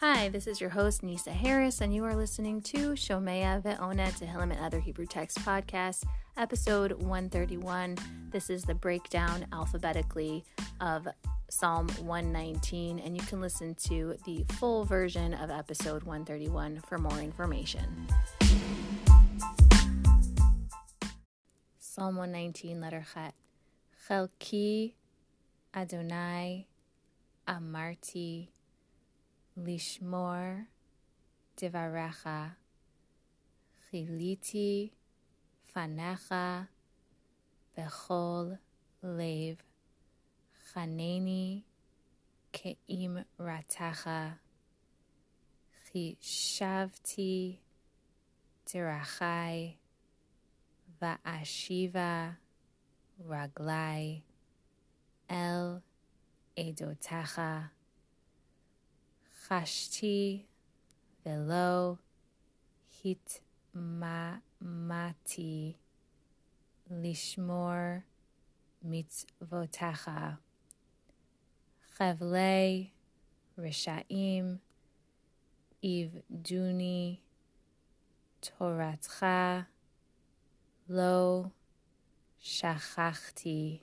Hi, this is your host, Nisa Harris, and you are listening to Shomea Ve'ona Tehillim and Other Hebrew Text Podcast, episode 131. This is the breakdown alphabetically of Psalm 119, and you can listen to the full version of episode 131 for more information. Psalm 119, letter Chet. Chelki Adonai Amarti Lishmor Devarecha Chiliti Fanecha Bechol Lev Chaneni Keim Ratacha Chishavti Derachai Va'ashiva Raglai El Edotacha התכחשתי ולא התמהמהתי לשמור מצוותיך. חבלי רשעים עבדוני תורתך לא שכחתי.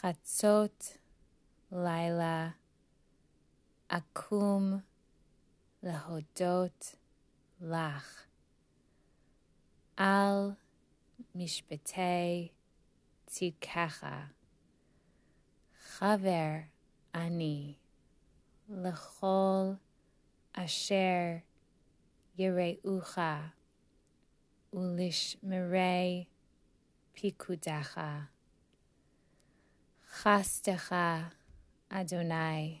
חצות לילה אקום להודות לך על משפטי צדקך. חבר אני לכל אשר יראוך ולשמרי פיקודך. חסדך, אדוני,